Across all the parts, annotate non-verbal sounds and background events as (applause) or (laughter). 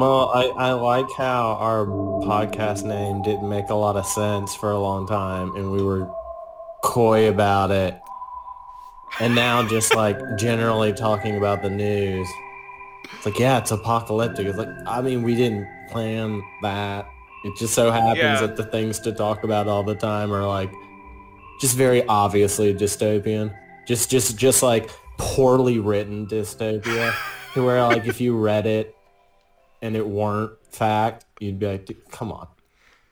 Well, I, I like how our podcast name didn't make a lot of sense for a long time and we were coy about it. And now just like generally talking about the news. It's like, yeah, it's apocalyptic. It's like, I mean, we didn't plan that. It just so happens Yeah. that the things to talk about all the time are like just very obviously dystopian. Just just just like poorly written dystopia. to where like if you read it and it weren't fact, you'd be like, come on.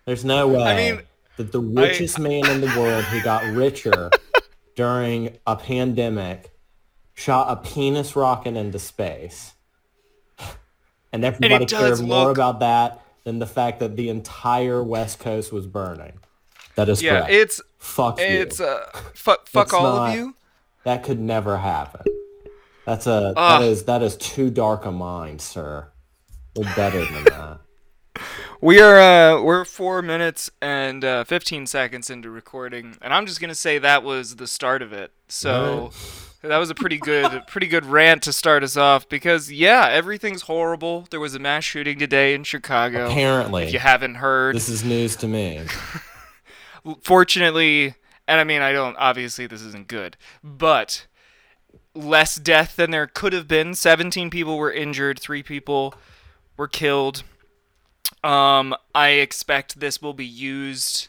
There's no way mean, that the richest man in the world who got richer (laughs) during a pandemic shot a penis rocket into space. And everybody does cared more look- about that than the fact that the entire West Coast was burning. That is Yeah, correct. it's Fuck you. it's uh fuck fuck all not- of you. That could never happen. That's a Ugh. that is that is too dark a mind, sir. We're better than that. We are uh we're four minutes and uh, fifteen seconds into recording, and I'm just gonna say that was the start of it. So that was a pretty good (laughs) pretty good rant to start us off because yeah, everything's horrible. There was a mass shooting today in Chicago. Apparently, If you haven't heard, this is news to me. (laughs) fortunately, and I mean, I don't, obviously, this isn't good, but less death than there could have been. 17 people were injured, three people were killed. Um, I expect this will be used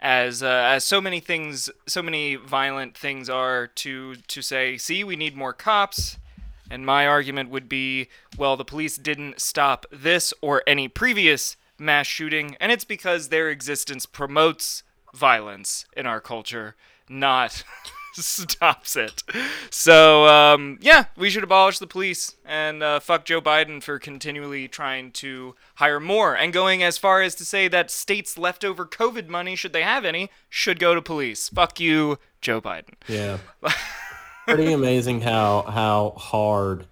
as uh, as so many things, so many violent things are to to say, see, we need more cops. And my argument would be, well, the police didn't stop this or any previous mass shooting, and it's because their existence promotes violence in our culture, not (laughs) stops it. So, um, yeah, we should abolish the police and uh, fuck Joe Biden for continually trying to hire more and going as far as to say that states' leftover COVID money, should they have any, should go to police. Fuck you, Joe Biden. Yeah. (laughs) Pretty amazing how how hard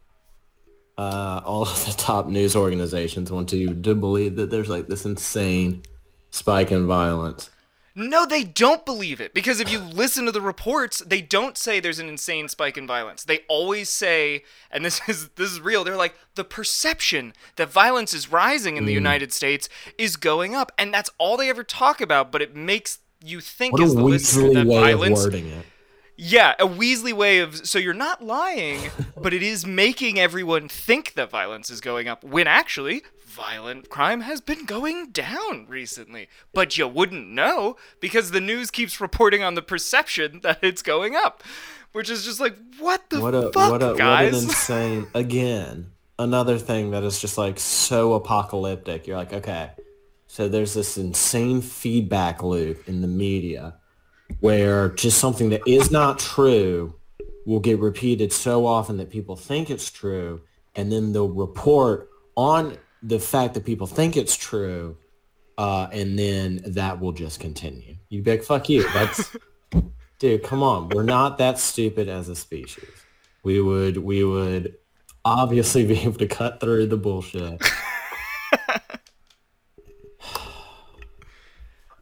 uh, all of the top news organizations want to to believe that there's like this insane spike in violence. No, they don't believe it because if you listen to the reports, they don't say there's an insane spike in violence. They always say, and this is this is real. They're like the perception that violence is rising in Mm. the United States is going up, and that's all they ever talk about. But it makes you think What a as the listener that way violence of wording it. yeah, a Weasley way of so you're not lying, (laughs) but it is making everyone think that violence is going up when actually violent crime has been going down recently. But you wouldn't know because the news keeps reporting on the perception (laughs) that it's going up, which is just like what the What a fuck, what a what guys? an (laughs) insane again another thing that is just like so apocalyptic. You're like, okay, so there's this insane feedback loop in the media where just something that is not true will get repeated so often that people think it's true, and then they'll report on the fact that people think it's true, uh, and then that will just continue. You big fuck you. That's (laughs) dude. Come on, we're not that stupid as a species. We would we would obviously (laughs) be able to cut through the bullshit. (sighs)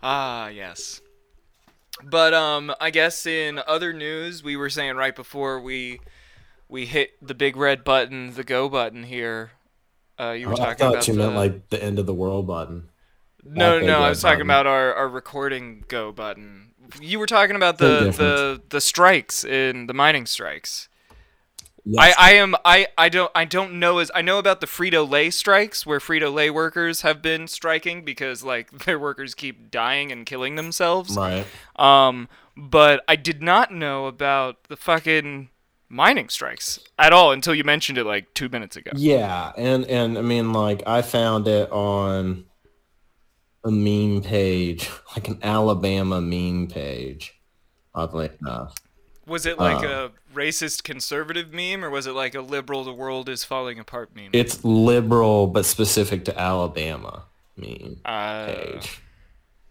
Ah, yes. But um I guess in other news, we were saying right before we we hit the big red button, the go button here. Uh you were I talking thought about you the, meant like the end of the world button. No, no, big I was talking button. about our, our recording go button. You were talking about the the the strikes in the mining strikes. Yes. I, I am I, I don't I don't know as I know about the Frito Lay strikes where Frito Lay workers have been striking because like (laughs) their workers keep dying and killing themselves. right. Um, but I did not know about the fucking mining strikes at all until you mentioned it like two minutes ago. Yeah, and and I mean like I found it on a meme page, (laughs) like an Alabama meme page. Oddly enough. Was it like Uh. a racist conservative meme or was it like a liberal the world is falling apart meme? It's liberal but specific to Alabama meme uh, page.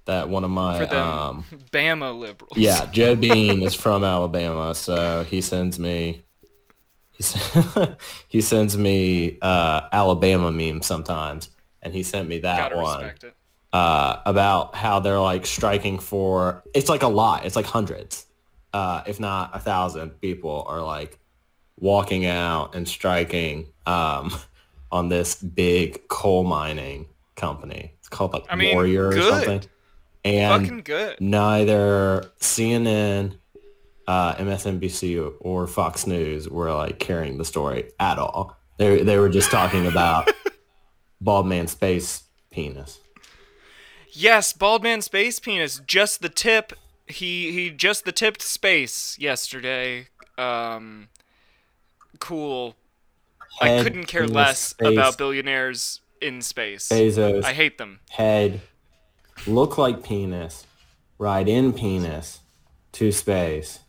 That one of my um (laughs) Bama liberals. Yeah, Joe (laughs) Bean is from Alabama, so he sends me he, (laughs) he sends me uh, Alabama memes sometimes, and he sent me that Gotta one uh, about how they're like striking for. It's like a lot. It's like hundreds, uh, if not a thousand people are like walking out and striking um, on this big coal mining company. It's called like I mean, Warrior or good. something. And Fucking good. neither CNN, uh, MSNBC, or Fox News were like carrying the story at all. They they were just talking about (laughs) bald man space penis. Yes, bald man space penis, just the tip. He he just the tipped space yesterday. Um, cool. I couldn't care less space, about billionaires in space. Bezos. I hate them. head, look like penis, ride in penis to space.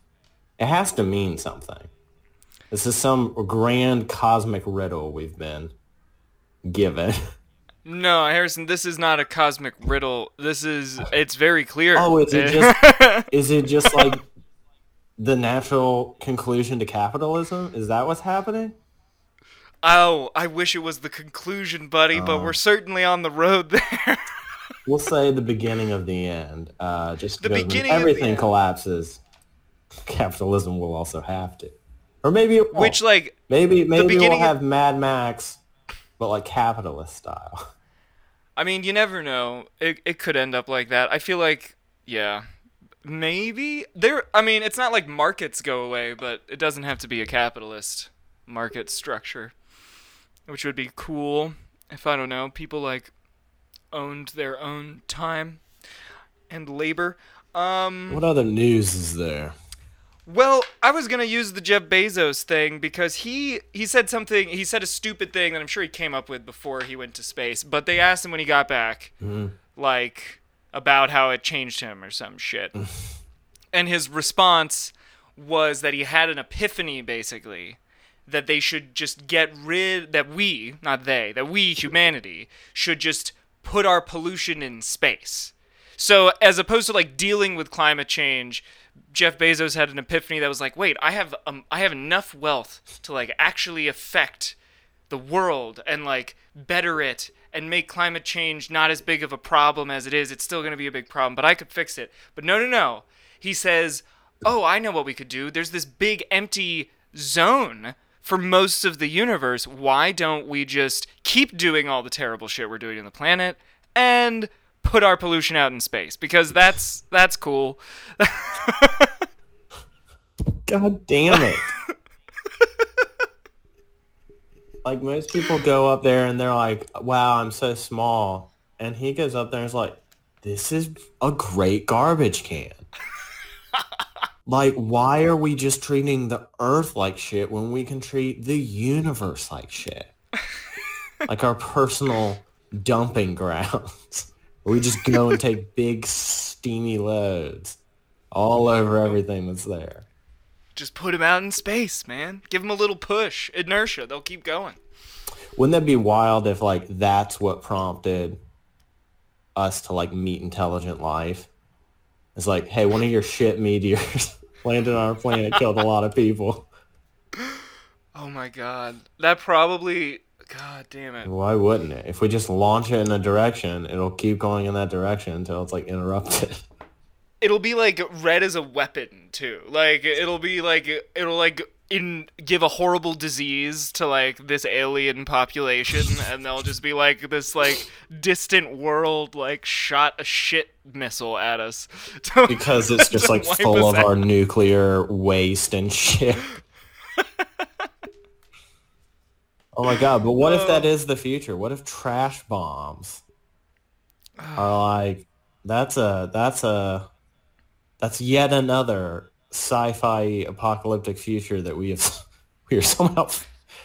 It has to mean something. This is some grand cosmic riddle we've been given. No, Harrison, this is not a cosmic riddle. This is it's very clear. Oh, is it (laughs) just is it just like the natural conclusion to capitalism? Is that what's happening? Oh, I wish it was the conclusion, buddy, but Uh. we're certainly on the road there. (laughs) We'll say the beginning of the end. Uh, just The beginning the everything end. collapses, capitalism will also have to, or maybe it won't. Which like Maybe maybe we'll have Mad Max, but like capitalist style. (laughs) I mean, you never know. It it could end up like that. I feel like yeah. Maybe there I mean, it's not like markets go away, but it doesn't have to be a capitalist market structure. Which would be cool if I don't know, people like owned their own time and labor. Um What other news is there? Well, I was gonna use the Jeff Bezos thing because he he said something. He said a stupid thing that I'm sure he came up with before he went to space. But they asked him when he got back, like about how it changed him or some shit. (laughs) and his response was that he had an epiphany, basically, that they should just get rid. That we, not they, that we humanity should just put our pollution in space. So as opposed to like dealing with climate change, Jeff Bezos had an epiphany that was like, wait, I have um, I have enough wealth to like actually affect the world and like better it and make climate change not as big of a problem as it is. It's still going to be a big problem, but I could fix it. But no, no, no. He says, "Oh, I know what we could do. There's this big empty zone for most of the universe. Why don't we just keep doing all the terrible shit we're doing in the planet and put our pollution out in space because that's that's cool." (laughs) God damn it! like most people go up there and they're like, "Wow, I'm so small," and he goes up there and is like, "This is a great garbage can." (laughs) like, why are we just treating the Earth like shit when we can treat the universe like shit? (laughs) like our personal dumping grounds. (laughs) we just go and take big steamy loads all over everything that's there. Just put them out in space, man. Give them a little push, inertia. They'll keep going. Wouldn't that be wild if like that's what prompted us to like meet intelligent life? It's like, hey, one of your shit meteors (laughs) landed on our planet, killed a lot of people. Oh my god. That probably God damn it. Why wouldn't it? If we just launch it in a direction, it'll keep going in that direction until it's like interrupted. (laughs) It'll be like red as a weapon too. Like it'll be like it'll like in give a horrible disease to like this alien population and they'll just be like this like distant world like shot a shit missile at us. to- (laughs) Because it's just like full of out. our nuclear waste and shit. (laughs) oh my god, but what if that is the future? What if trash bombs are like that's a that's a that's yet another sci-fi apocalyptic future that we have (laughs) we are somehow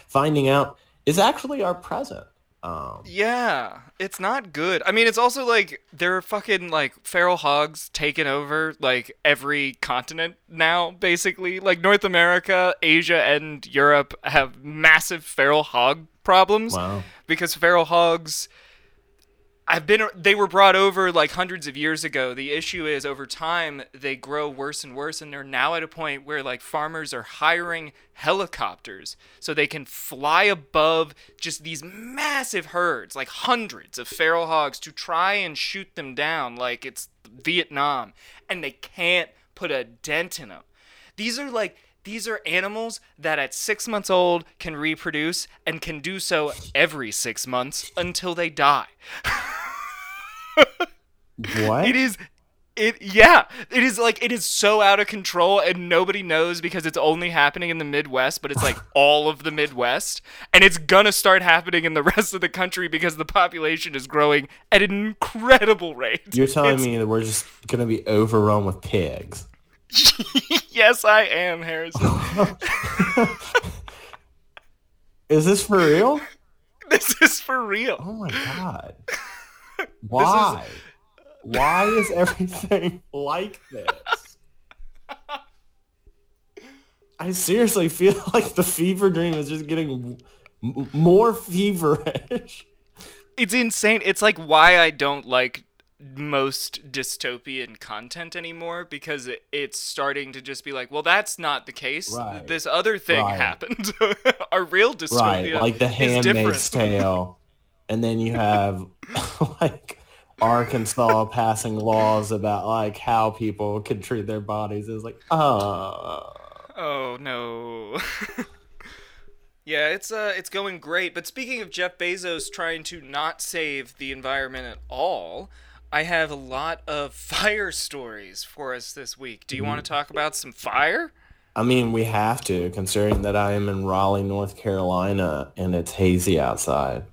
finding out is actually our present. Um, Yeah, it's not good. I mean, it's also like they're fucking like feral hogs taking over like every continent now, basically. Like North America, Asia, and Europe have massive feral hog problems wow. because feral hogs I've been they were brought over like hundreds of years ago. The issue is over time they grow worse and worse and they're now at a point where like farmers are hiring helicopters so they can fly above just these massive herds, like hundreds of feral hogs to try and shoot them down like it's Vietnam and they can't put a dent in them. These are like these are animals that at six months old can reproduce and can do so every six months until they die. (laughs) (laughs) What? It is it yeah, it is like it is so out of control and nobody knows because it's only happening in the Midwest, but it's like (laughs) all of the Midwest and it's gonna start happening in the (laughs) rest of the country because the population is growing at an incredible rate. You're telling It's- me that we're just gonna be overrun with pigs? yes, I am, Harrison. Is this for real? this is for real. Oh my god. (laughs) Why? Why is everything (laughs) like this? I seriously feel (laughs) like the fever dream is just getting m- more feverish. It's insane. It's like why I don't like most dystopian content anymore because it's starting to just be like, well, that's not the case. Right. This other thing Right. happened. Our real dystopia Right, like the is Handmaid's different. Tale, and then you have (laughs) like Arkansas passing laws about like how people could treat their bodies. It's like, oh, Oh no. (laughs) yeah, it's uh it's going great. But speaking of Jeff Bezos trying to not save the environment at all, I have a lot of (laughs) fire stories for us this week. Do you want to talk about some fire? I mean, we have to, considering that I am in Raleigh, North Carolina, and it's hazy outside.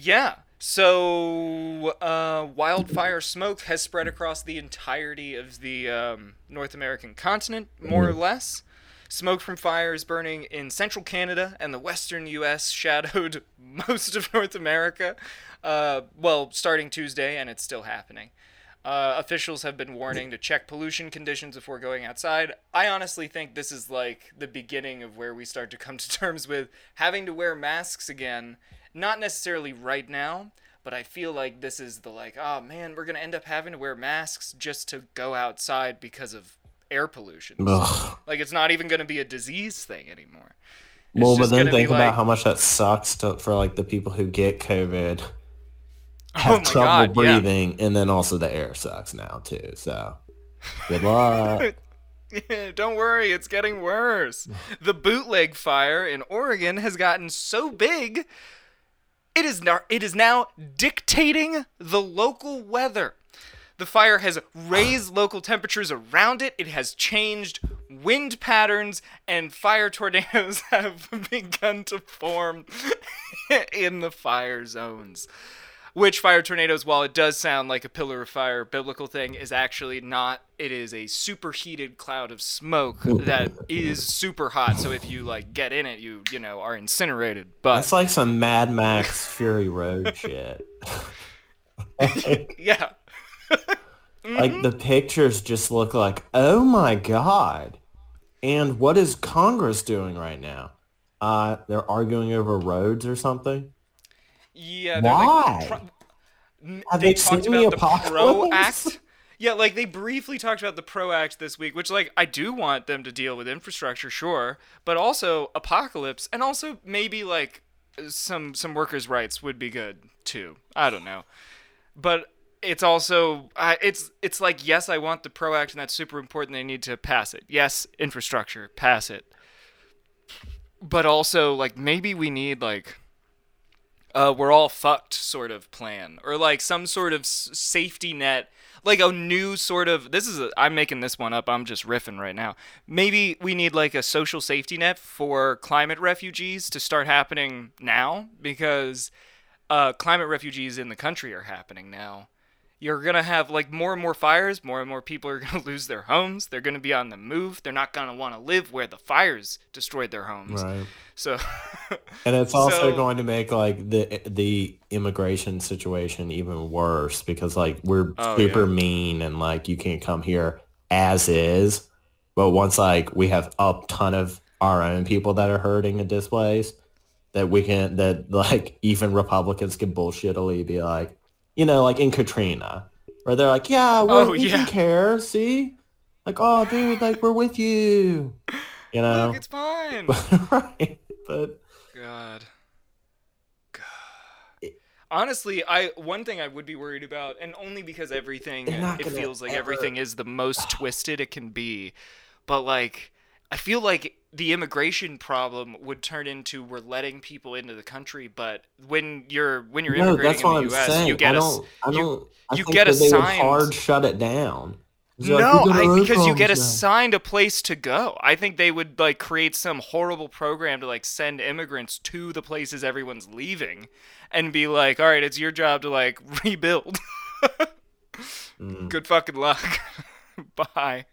Yeah. So, uh, wildfire smoke has spread across the entirety of the um, North American continent, more or less. Smoke from fires burning in central Canada and the western U.S. shadowed (laughs) most of North America. Uh, well, starting Tuesday, and it's still happening. Uh, officials have been warning to check pollution conditions before going outside. I honestly think this is like the beginning of where we start to come to terms with having to wear masks again. Not necessarily right now, but I feel like this is the like, oh man, we're gonna end up having to wear masks just to go outside because of air pollution. Ugh. Like it's not even gonna be a disease thing anymore. It's Well, but then think about like- how much that sucks to, for like the people who get COVID, Oh have my trouble God, yeah. breathing, and then also the air sucks now too. So, good luck. (laughs) Yeah, don't worry, it's getting worse. The bootleg fire in Oregon has gotten so big, it is now it is now dictating the local weather. The fire has raised (sighs) local temperatures around it. It has changed wind patterns, and fire tornadoes (laughs) have begun to form (laughs) in the fire zones. Which fire tornadoes, while it does sound like a pillar of fire biblical thing, is actually not. It is a superheated cloud of smoke that is super hot. So if you like get in it, you you know are incinerated. But That's like some Mad Max Fury Road (laughs) shit. yeah, (laughs) Like the pictures just look like, oh my god. And what is Congress doing right now? Uh, they're arguing over roads or something. Yeah. Why? Like, pro- Have they they talked about the Pro? Act. Yeah, like they briefly talked about the Pro Act this week, which like I do want them to deal with infrastructure, sure, but also apocalypse, and also maybe like some some workers' rights would be good too. I don't know, but it's also I it's it's like yes, I want the Pro Act, and that's super important. They need to pass it. Yes, infrastructure, pass it. But also like maybe we need like uh, we're all fucked sort of plan or like some sort of safety net like a new sort of this is i'm making this one up i'm just riffing right now. Maybe we need like a social safety net for climate refugees to start happening now because uh, climate refugees in the country are happening now you're gonna have like more and more fires more and more people are (laughs) gonna lose their homes they're gonna be on the move they're not gonna want to live where the fires destroyed their homes Right. so (laughs) And it's also So- going to make like the the immigration situation even worse because like we're Oh, super yeah. mean and like you can't come here as is. But once like we have a ton of our own people that are hurting and displaced, that we can that like (laughs) even Republicans can bullshittily be like, you know, like in Katrina, where they're like, yeah, oh, we're, Oh, yeah. care, see, like, oh, dude, like we're with you, you know, look it's fine (laughs) right? But God. God. Honestly, I one thing I would be worried about, and only because everything it feels like ever- everything is the most (sighs) twisted it can be, but like I feel like the immigration problem would turn into we're letting people into the country, but when you're when you're No, immigrating in the I'm U.S., saying. you get I a don't. I don't. I you get assigned- hard shut it down. No, I, because you get assigned a place to go. I think they would like create some horrible program to like send immigrants to the places everyone's leaving, and be like, "All right, it's your job to like (laughs) rebuild." Mm. Good fucking luck. (laughs) Bye.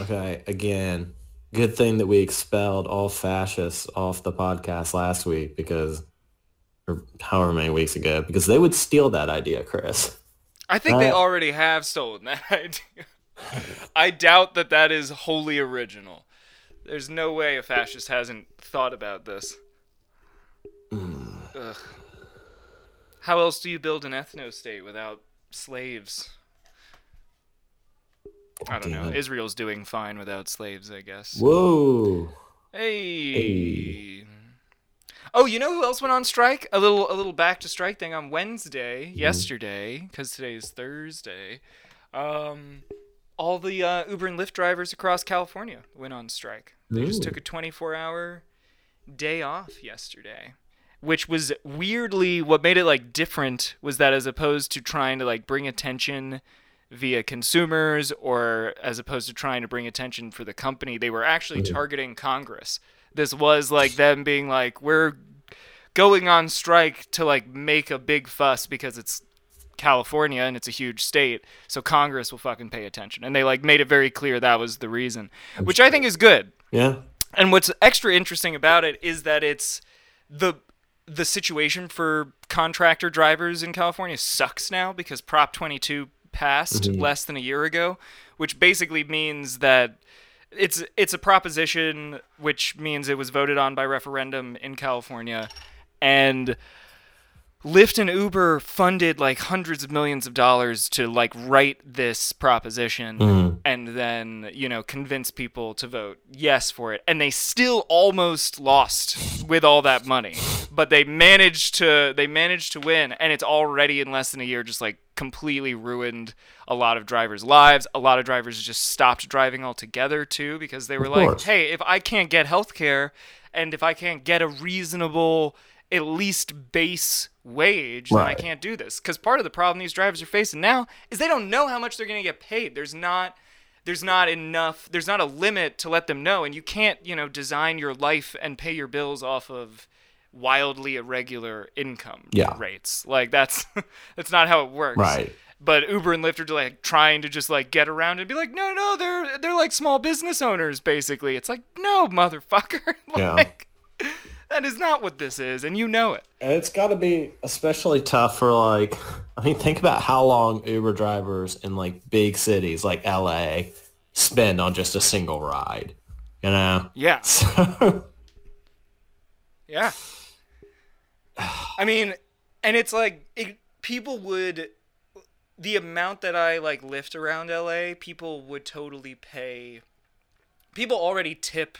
Okay, again, good thing that we expelled all fascists off the podcast last week because, or however many weeks ago, because they would steal that idea, Chris. I think they Uh, already have stolen that (laughs) idea. I doubt that that is wholly original. There's no way a fascist hasn't thought about this. Ugh. How else do you build an ethno state without slaves? I don't know. Damn. Israel's doing fine without slaves, I guess. Whoa. Hey. Oh, you know who else went on strike? A little, a little back to strike thing on Wednesday, yesterday, because today is Thursday. Um, all the uh, Uber and Lyft drivers across California went on strike. They just took a 24-hour day off yesterday, which was weirdly what made it like different was that as opposed to trying to like bring attention via consumers or as opposed to trying to bring attention for the company, they were actually targeting Congress. This was like them being like, we're going on strike to like make a big fuss because it's California and it's a huge state, so Congress will fucking pay attention. And they like made it very clear that was the reason, which I think is good. Yeah. And what's extra interesting about it is that it's the the situation for contractor drivers in California sucks now because Prop 22 passed mm-hmm. less than a year ago, which basically means that it's it's a proposition which means it was voted on by referendum in California. And Lyft and Uber funded like hundreds of millions of dollars to like write this proposition mm-hmm. and then, you know, convince people to vote yes for it. And they still almost lost with all that money. But they managed to they managed to win and it's already in less than a year just like completely ruined a lot of drivers' lives. A lot of drivers just stopped driving altogether too because they were like, course. "Hey, if I can't get health care and if I can't get a reasonable at least base wage, then I can't do this. Because part of the problem these drivers are facing now is they don't know how much they're going to get paid. There's not there's not enough there's not a limit to let them know and you can't you know design your life and pay your bills off of wildly irregular income Yeah. rates like that's (laughs) that's not how it works Right. but Uber and Lyft are like trying to just like get around and be like, no, no, they're they're like small business owners basically. It's like, no, motherfucker, (laughs) Yeah. That is not what this is, and you know it. And it's got to be especially tough for like, I mean, think about how long Uber drivers in like big cities like LA spend on just a single ride. You know? Yeah, (laughs) So, yeah. I mean, and it's like it, people would the amount that I like Lyft around LA, people would totally pay. People already tip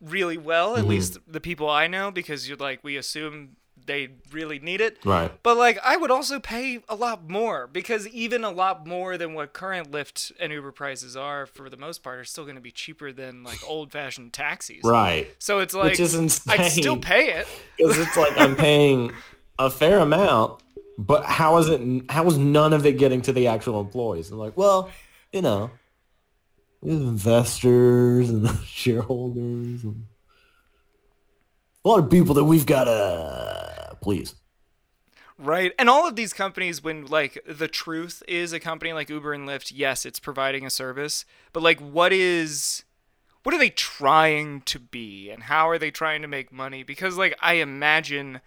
really well, at mm-hmm. least the people I know, because you're like we assume they really need it. right. But like I would also pay a lot more because even a lot more than what current Lyft and Uber prices are for the most part are still going to be cheaper than like old-fashioned taxis. Right. So it's like Which is insane. I'd still pay it. (laughs) Because it's like I'm paying a fair amount, but how is it? How is none of it getting to the actual employees? And like, well, you know, investors and (laughs) shareholders and a lot of people that we've got to please. Right. And all of these companies when like the truth is a company like Uber and Lyft, yes, it's providing a service, but like what is what are they trying to be and how are they trying to make money? Because like I imagine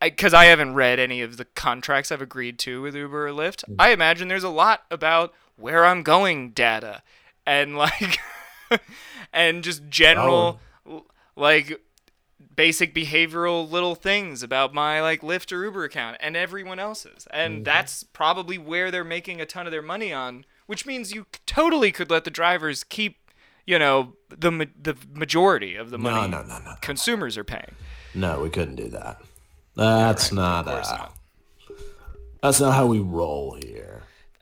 because I, haven't read any of the contracts I've agreed to with Uber or Lyft. Mm. I imagine there's a lot about where I'm going data and like (laughs) and just general l- like basic behavioral little things about my like Lyft or Uber account and everyone else's. And that's probably where they're making a ton of their money on, which means you totally could let the drivers keep, you know, the ma- the majority of the money no, no, no, consumers are paying. no. We couldn't do that. That's not. Of course uh, not. That's not how we roll here.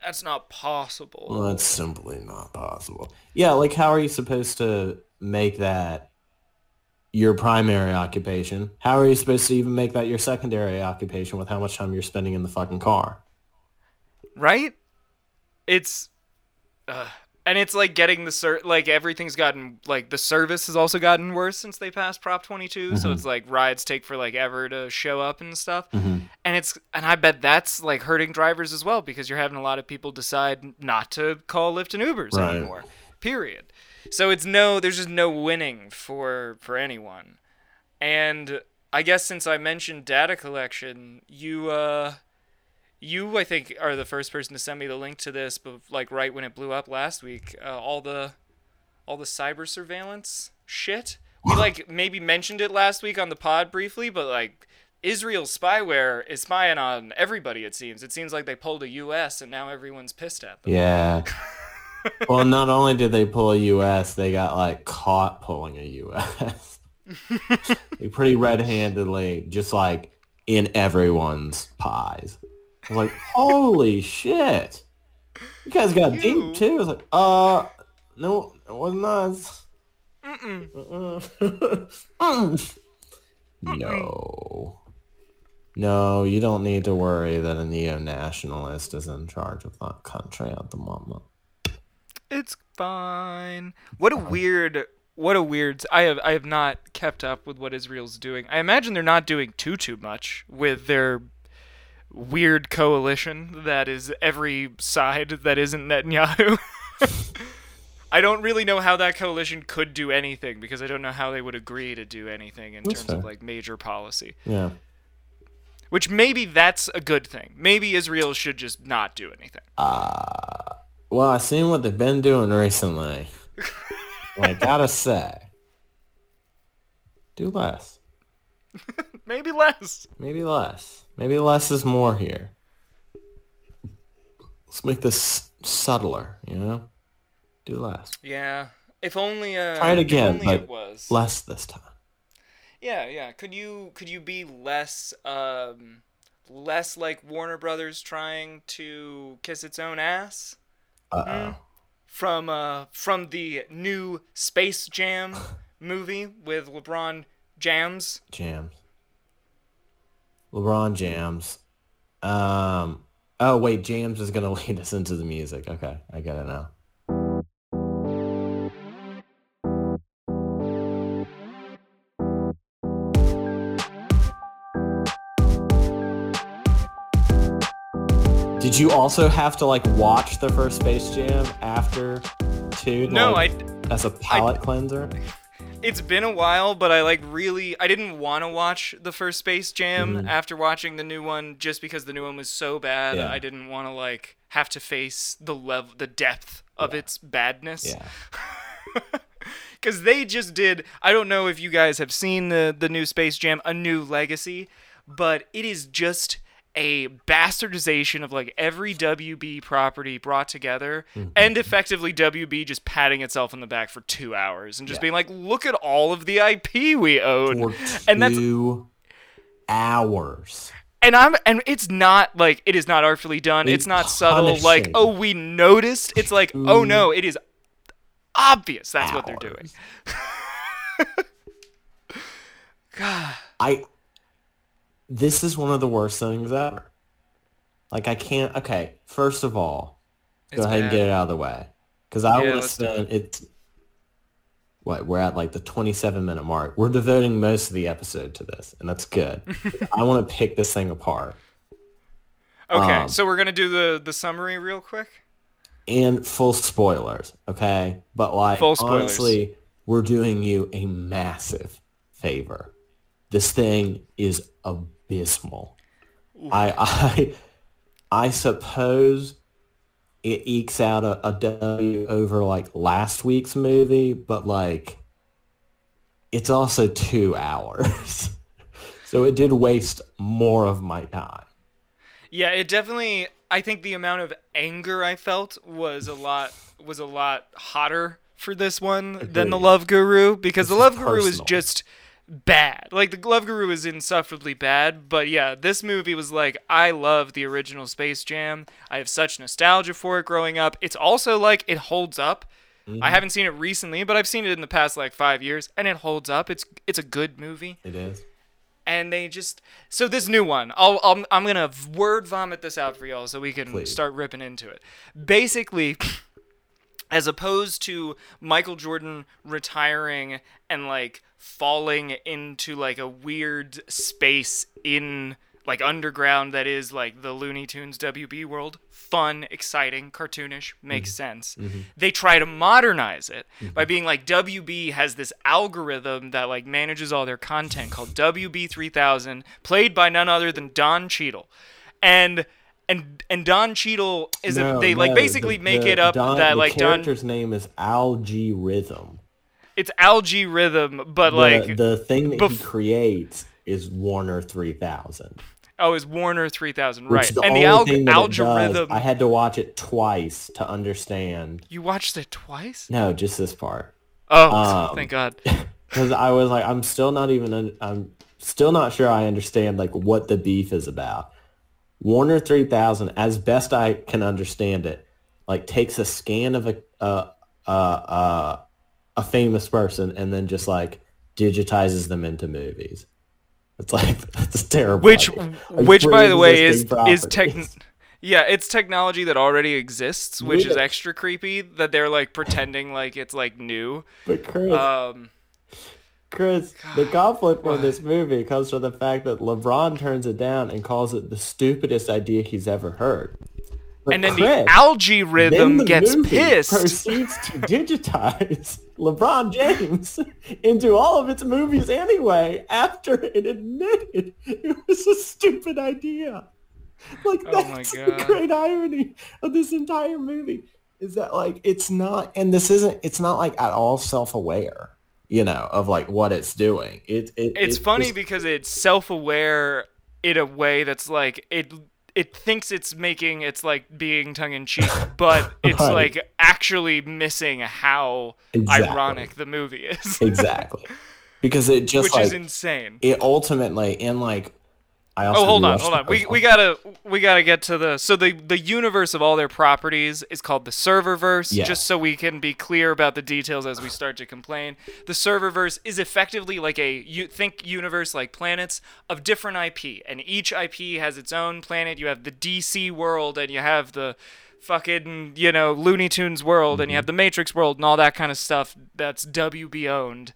That's not possible. Well, that's simply not possible. Yeah, like how are you supposed to make that your primary occupation? How are you supposed to even make that your secondary occupation with how much time you're spending in the fucking car? right? It's, uh, and it's like getting the ser- like everything's gotten like the service has also gotten worse since they passed Prop 22. So it's like rides take for like ever to show up and stuff, and it's and I bet that's like hurting drivers as well because you're having a lot of people decide not to call Lyft and Ubers Right. anymore. Period. So it's no, there's just no winning for for anyone. And I guess since I mentioned data collection, you uh you I think are the first person to send me the link to this but like right when it blew up last week, uh, all the all the cyber surveillance shit. We like maybe mentioned it last week on the pod briefly, but like Israel's spyware is spying on everybody it seems. It seems like they pulled a US and now everyone's pissed at them. Yeah. (laughs) well, not only did they pull a U.S., they got like caught pulling a U.S. (laughs) they pretty red-handedly, just like in everyone's pies. I was like, holy shit! You guys got deep too. I was like, uh, no, it wasn't us. Uh-uh. Mm. no. No, you don't need to worry that a neo-nationalist is in charge of that country at the moment. It's fine. What a weird what a weird I have I have not kept up with what Israel's doing. I imagine they're not doing too too much with their weird coalition that is every side that isn't Netanyahu. (laughs) I don't really know how that coalition could do anything because I don't know how they would agree to do anything in That's terms of like major policy. Yeah. Which maybe that's a good thing. Maybe Israel should just not do anything. Uh, well, I seen what they've been doing recently. (laughs) I gotta say, do less. (laughs) Maybe less. Maybe less. Maybe less is more here. Let's make this subtler, you know? Do less. Yeah. If only uh Try it again, but it was. less this time. Yeah, yeah. Could you could you be less um less like Warner Brothers trying to kiss its own ass Uh-oh. from uh from the new Space Jam (laughs) movie with LeBron Jams? Jams. LeBron jams. Um. Oh wait, Jams is gonna (laughs) lead us into the music. Okay, I get it now. Did you also have to like watch the first Space Jam after two? No, like, I as a palate cleanser. It's been a while, but I like really I didn't want to watch the first Space Jam Mhm. after watching the new one just because the new one was so bad. Yeah. I didn't want to like have to face the level the depth of Yeah. its badness. Yeah. (laughs) because they just did. I don't know if you guys have seen the the new Space Jam, A New Legacy, but it is just a bastardization of like every WB property brought together, Mm-hmm. and effectively WB just patting itself on the back for two hours and just Yeah. being like, "Look at all of the IP we own," For and that's two hours. and I'm and it's not like it is not artfully done. They it's not subtle. Like, oh, we noticed. It's like, oh no, it is obvious. That's what they're doing. (laughs) God. I this is one of the worst things ever. Like I can't okay, first of all, It's go ahead and get it out of the way. Cause I Yeah, wanna let's spend it's what, we're at like the twenty seven minute mark. We're devoting most of the episode to this, and that's good. (laughs) I wanna pick this thing apart. Okay, Um, so we're gonna do the the summary real quick. And full spoilers, okay? But like Full honestly, we're doing you a massive favor. This thing is abysmal. I I I suppose it ekes out a, a W over like last week's movie, but like it's also two hours. (laughs) so it did waste more of my time. Yeah, it definitely. I think the amount of anger I felt was a lot was a lot hotter for this one than the Love Guru because the Love Guru is just bad. Like the Glove Guru is insufferably bad, but yeah, this movie was like I love the original Space Jam. I have such nostalgia for it growing up. It's also like it holds up. I mm-hmm. haven't seen it recently, but I've seen it in the past like 5 years and it holds up. It's it's a good movie. It is. And they just so this new one, I'll, I'll I'm gonna word vomit this out for y'all so we can Please. start ripping into it. Basically, as opposed to Michael Jordan retiring and like falling into like a weird space in like underground that is like the Looney Tunes WB world, fun, exciting, cartoonish, makes mm-hmm. sense. Mm-hmm. They try to modernize it by mm-hmm. being like WB has this algorithm that like manages all their content called (laughs) WB3000, played by none other than Don Cheadle. And and and Don Cheadle is a, No, they like basically the- make the it up Don, that the like Don character's name is Al-G Rhythm. It's algae rhythm, but The, like the thing that he creates is Warner 3000. oh, is Warner three thousand right? the And the only alg- thing that it algorithm. I had to watch it twice to understand. you watched it twice? No, just this part. Oh, Um, thank God. (laughs) Because I was like, I'm still not even, I'm still not sure I understand like what the beef is about. Warner 3000, as best I can understand it, like takes a scan of a uh, uh, uh, a famous person and then just like digitizes them into movies. It's like (laughs) that's terrible. Which. Like, which by the way, is pre-existing is tech. (laughs) Yeah, it's technology that already exists, which is extra creepy. That they're like pretending like it's like new. But Chris, Um, Chris, the conflict from this movie comes from the fact that LeBron turns it down and calls it the stupidest idea he's ever heard. But and then Chris, the Al-G Rhythm the gets pissed. proceeds to digitize (laughs) LeBron James (laughs) into all of its movies anyway after it admitted it was a stupid idea. Like Oh that's the great irony of this entire movie is that like it's not and this isn't it's not like at all self-aware, you know, of like what it's doing. It, it it's it funny just- because it's self-aware in a way that's like it it thinks it's making it's like being tongue-in-cheek but (laughs) it's Right. like actually missing how Exactly. ironic the movie is exactly. (laughs) Because it just which like is insane it ultimately and like I oh, also oh hold on hold on. we, we gotta we gotta get to the so the the universe of all their properties is called the serververse Yeah. just so we can be clear about the details as we start to complain. The serververse is effectively like a you think universe like planets of different ip and each ip has its own planet. You have the dc world and you have the fucking you know looney tunes world and you mhm. have the matrix world and all that kind of stuff that's wb owned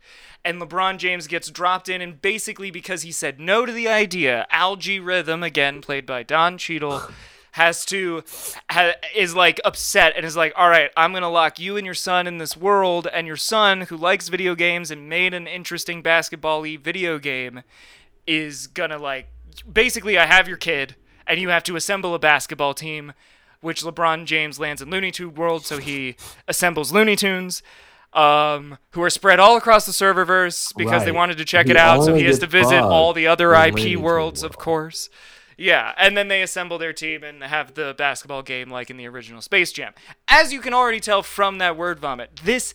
and LeBron James gets dropped in, and basically because he said no to the idea, Al-G Rhythm, again played by Don Cheadle, (sighs) has to ha, is like upset and is like, all right, I'm gonna lock you and your son in this world, and your son, who likes video games and made an interesting basketball-y video game, is gonna like, basically, I have your kid, and you have to assemble a basketball team. Which LeBron James lands in Looney Tune World, so he assembles Looney Tunes um, who are spread all across the serververse because they wanted to check He it out. So he has to visit all the other IP Looney worlds, of course. Yeah, and then they assemble their team and have the basketball game like in the original Space Jam. As you can already tell from that word vomit, this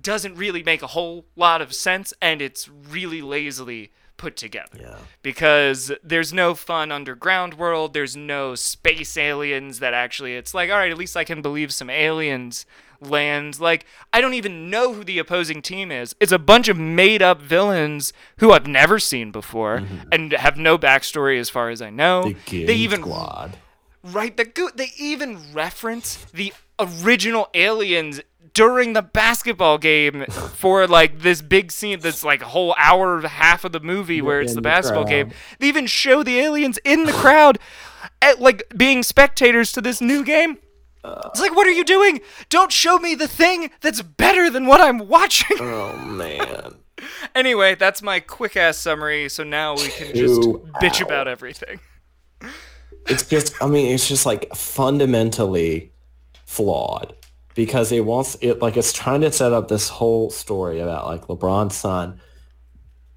doesn't really make a whole lot of sense and it's really lazily put together. Yeah. because there's no fun underground world. There's no space aliens that actually it's like all right at least i can believe some aliens land. Like i don't even know who the opposing team is. It's a bunch of made up villains who i've never seen before mm-hmm. and have no backstory as far as i know. The they even Squad. Right, the go- they even reference the original aliens during the basketball game for like this big scene that's like a whole hour half of the movie where it's the the basketball crowd. game. They even show the aliens in the crowd at like being spectators to this new game. It's like, what are you doing? Don't show me the thing that's better than what I'm watching. Oh man. (laughs) anyway, that's my quick ass summary. So now we can just bitch about everything. it's just i mean it's just like fundamentally flawed because it wants it like it's trying to set up this whole story about like lebron's son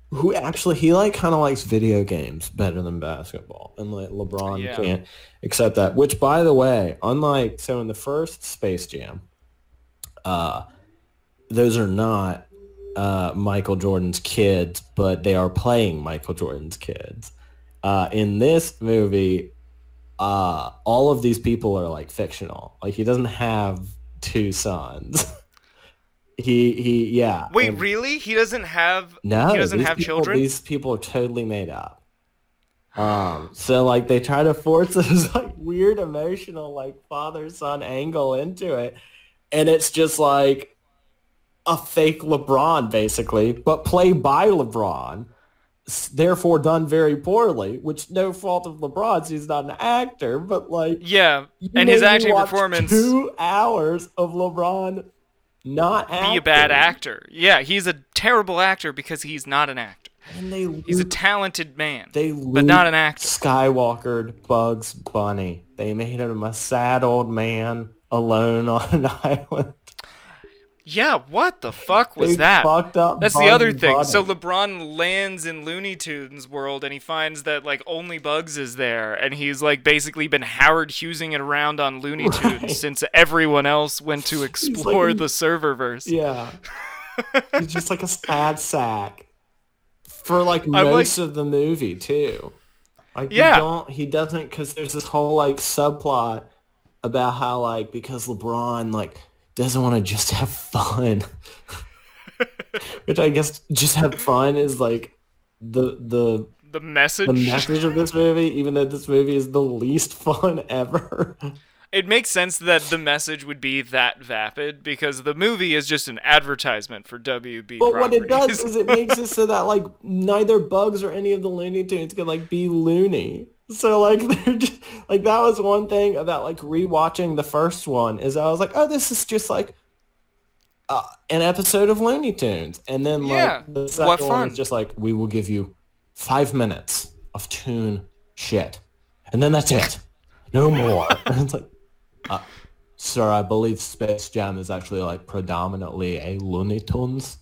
who actually he like kind of likes video games better than basketball and like lebron Yeah. can't accept that which by the way unlike so in the first space jam uh those are not uh, Michael Jordan's kids, but they are playing Michael Jordan's kids. Uh, in this movie, uh, all of these people are like fictional. Like he doesn't have two sons. (laughs) he he yeah. Wait, and- really? He doesn't have no, he doesn't have people- children? These people are totally made up. Um, so like they try to force (laughs) this like weird emotional like father son angle into it, and it's just like a fake LeBron basically, but played by LeBron. Therefore, done very poorly, which no fault of LeBron's. He's not an actor, but like Yeah, and his acting performance Two hours of LeBron not be a bad actor. Yeah, he's a terrible actor because he's not an actor. And they He's a talented man, They but not an actor. Skywalker Bugs Bunny. They made him a sad old man alone (laughs) on an island. Yeah, what the fuck was They that? fucked up That's the other thing. So LeBron lands in Looney Tunes world and he finds that like only Bugs is there and he's like basically been Howard Hughesing it around on Looney (laughs) Tunes Right. since everyone else went to explore like- the serververse. yeah, (laughs) he's just like a sad sack for like I like- most of the movie too. Like Yeah. don't he doesn't because there's this whole like subplot about how like because LeBron like doesn't want to just have fun, (laughs) which I guess just have fun is like the the The message. the message of this movie, even though this movie is the least fun (laughs) ever. It makes sense that the message would be that vapid because the movie is just an advertisement for WB But what it does is it makes it so that like neither Bugs or any of the Looney Tunes can like be loony. So like (laughs) they're just like that was one thing about like rewatching the first one is I was like, oh, this is just like uh, an episode of Looney Tunes, and then like Yeah, the second one is just like we will give you five minutes of tune shit, and then that's it, no more. (laughs) and it's like, uh, sir, I believe Space Jam is actually like predominantly a Looney Tunes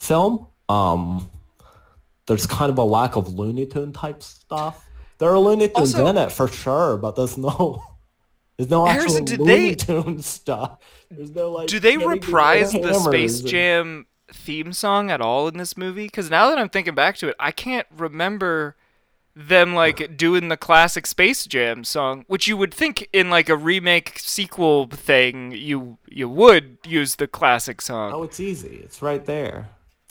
film. Um, there's kind of a lack of Looney Tune type stuff. There are Looney Tunes Also- in it for sure, but there's no (laughs) there's no actual Harrison, did Looney they- Tune stuff. There's no like. Do they reprise the Space hammers and- Jam theme song at all in this movie? Because now that I'm thinking back to it, I can't remember them like doing the classic Space Jam song, which you would think in like a remake sequel thing you you would use the classic song. Oh, it's easy. It's right there.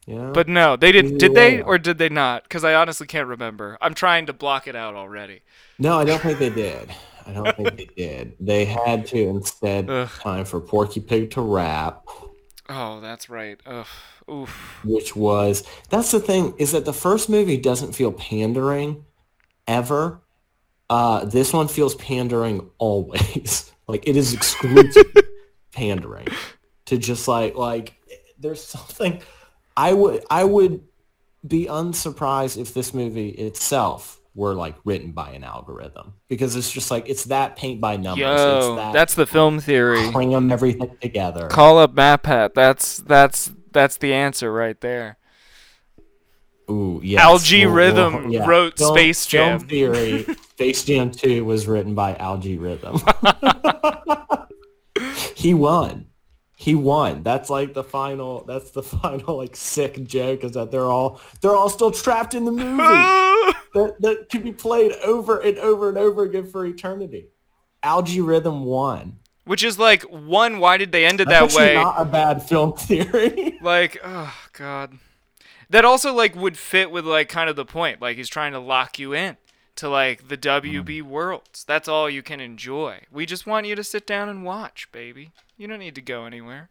But no, they didn't. Did they or did they not? Because I honestly can't remember. I'm trying to block it out already. no, I don't think they did. I don't think they did. They had to instead Ugh. time for Porky Pig to rap. Oh, that's right. Ugh. Oof. which was that's the thing is that the first movie doesn't feel pandering ever. Uh, this one feels pandering always. (laughs) like it is exclusive (laughs) pandering to just like like there's something I would I would be unsurprised if this movie itself were like written by an algorithm because it's just like it's that paint by numbers. Yo, it's that that's the film theory. cram everything together. Call up MatPat. That's that's that's the answer right there. Ooh, yes. Algae Well, Rhythm well, wrote Film- Space Film Jam. Theory, (laughs) Space Jam 2 was written by Al-G Rhythm. (laughs) (laughs) he won. He won. That's like the final. That's the (laughs) final like sick joke is that they're all they're all still trapped in the movie (laughs) that that can be played over and over and over again for eternity. Al-G Rhythm won. Which is like one. Why did they end it that way? not a bad film theory. (laughs) Like, oh god. That also like would fit with like kind of the point. Like he's trying to lock you in to like the WB worlds. That's all you can enjoy. We just want you to sit down and watch, baby. You don't need to go anywhere.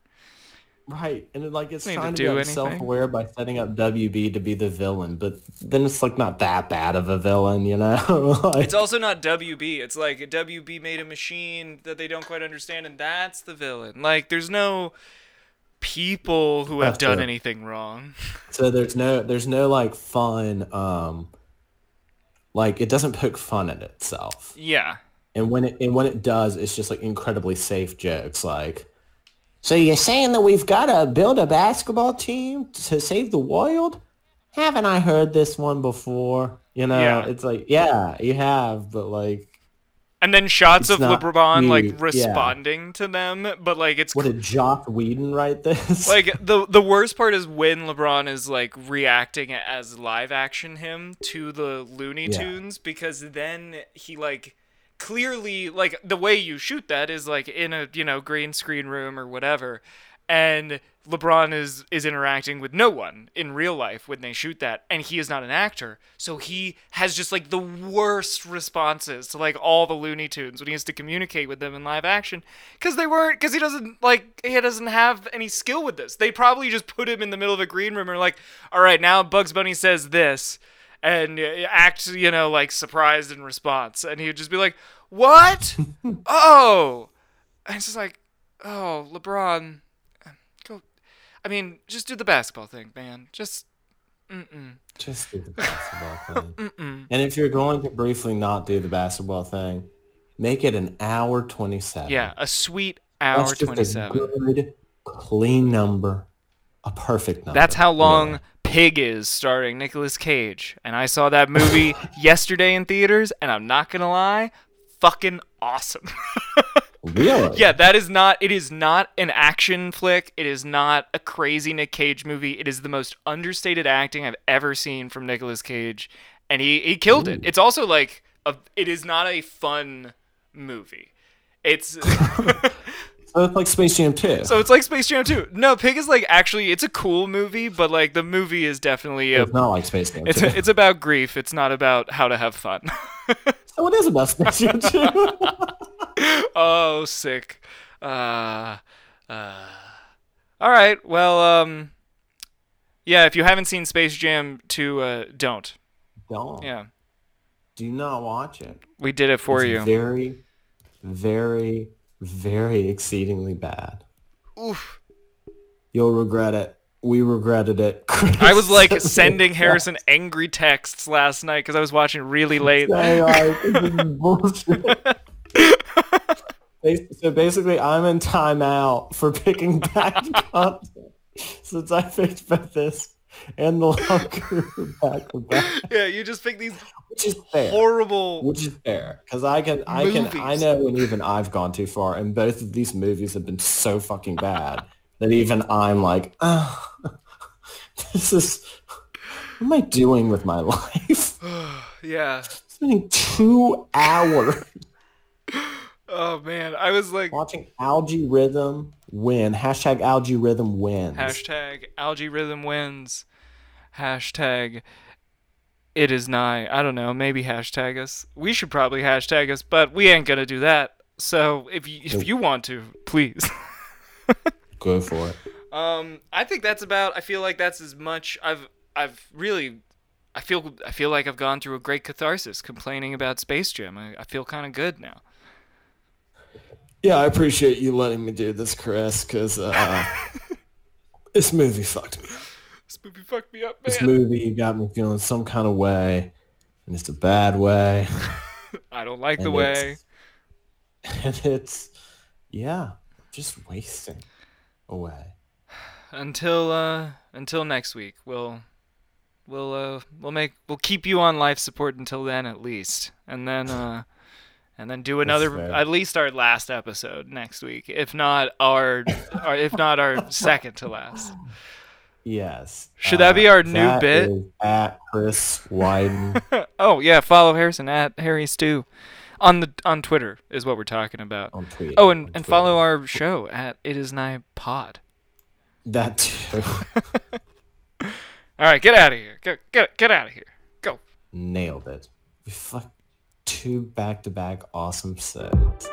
Right, and it, like it's Need to trying to, be self-aware by setting up WB to be the villain, but then it's like not that bad of a villain, you know? (laughs) like, It's also not WB. It's like WB made a machine that they don't quite understand, and that's the villain. Like, there's no people who have done anything wrong. (laughs) so there's no there's no like fun, um, like it doesn't poke fun at itself, Yeah. and when it and when it does, it's just like incredibly safe jokes, like. So you're saying that we've got to build a basketball team to save the world? Haven't I heard this one before? You know, Yeah. it's like, yeah, you have, but like, and then shots It's of LeBron like cute, yeah. responding to them, but like it's What did Joss Whedon write this? like (laughs) the the worst part is when LeBron is like reacting as live action him to the Looney Yeah. Tunes because then he like clearly like the way you shoot that is like in a you know green screen room or whatever and LeBron is is interacting with no one in real life when they shoot that and he is not an actor. So he has just like the worst responses to like all the Looney Tunes when he has to communicate with them in live action cuz they weren't cuz he doesn't like he doesn't have any skill with this. They probably just put him in the middle of a green room and are like all right now Bugs Bunny says this and uh, act you know like surprised in response. And he would just be like what? (laughs) Oh. And it's just like oh LeBron I mean just do the basketball thing man just mm-mm Just do the basketball (laughs) thing. And if you're going to briefly not do the basketball thing, make it an hour 27. yeah a sweet hour That's just 27 a good, clean number. A perfect number. That's how long really. Pig is starring Nicolas Cage. And I saw that movie (laughs) yesterday in theaters, and I'm not gonna lie, fucking awesome. (laughs) Really? yeah, that is not it is not an action flick. It is not a crazy Nick Cage movie. It is the most understated acting I've ever seen from Nicolas Cage. And he, he killed it. It's also like a it is not a fun movie. It's (laughs) (laughs) So it's like Space Jam 2. so it's like Space Jam 2. No, Pig is like actually it's a cool movie, but like the movie is definitely a it's not like Space Jam 2. It's it's about grief. It's not about how to have fun. (laughs) so it is about Space Jam (laughs) 2. oh, sick. Uh, uh. All right. Well, um, yeah. If you haven't seen Space Jam 2, uh, don't. Don't. Yeah, Do not watch it. we did it for it's you. very, very, very exceedingly bad. Oof. You'll regret it. We regretted it. I was like (laughs) sending Harrison angry texts last night because I was watching really late. Say, like, this is (laughs) bullshit. Bas- so basically, I'm in timeout for picking (laughs) bad content since I picked both this and the locker back to back, Yeah, you just pick these which is fair. horrible. Which is fair, because I can, I can, I know when even I've gone too far, and both of these movies have been so fucking bad that even I'm like, oh, (laughs) this is, what am I doing with my (laughs) life? (sighs) Yeah. Spending two hours Oh man, I was like watching Al-G Rhythm win. Hashtag Al-G Rhythm wins. hashtag algae rhythm wins. Hashtag it is nigh. I don't know. Maybe hashtag us. We should probably hashtag us, but we ain't gonna do that. So if you if you want to, please. (laughs) Go for it. Um, I think that's about. I feel like that's as much. I've I've really. I feel I feel like I've gone through a great catharsis complaining about Space Jam. I, I feel kind of good now. Yeah, I appreciate you letting me do this, Chris, because uh, (laughs) this movie fucked me. up. This movie fucked me up, This movie got me feeling some kind of way, and it's a bad way. (laughs) I don't like the way. (laughs) and it's yeah, just wasting away. until uh until next week we'll we'll uh we'll make we'll keep you on life support until then at least and then uh and then do another at least our last episode next week if not our, our if not our (laughs) second to last Yes. Uh, Should that be our new bit? At Chris Wyden (laughs) oh yeah follow harrison at harry stew on the on twitter is what we're talking about on Twitter. oh and, and Twitter. follow our show at it is nigh pod that too. (laughs) all right get out of here get get, get out of here go Nailed it. We fuck two back to back awesome sets.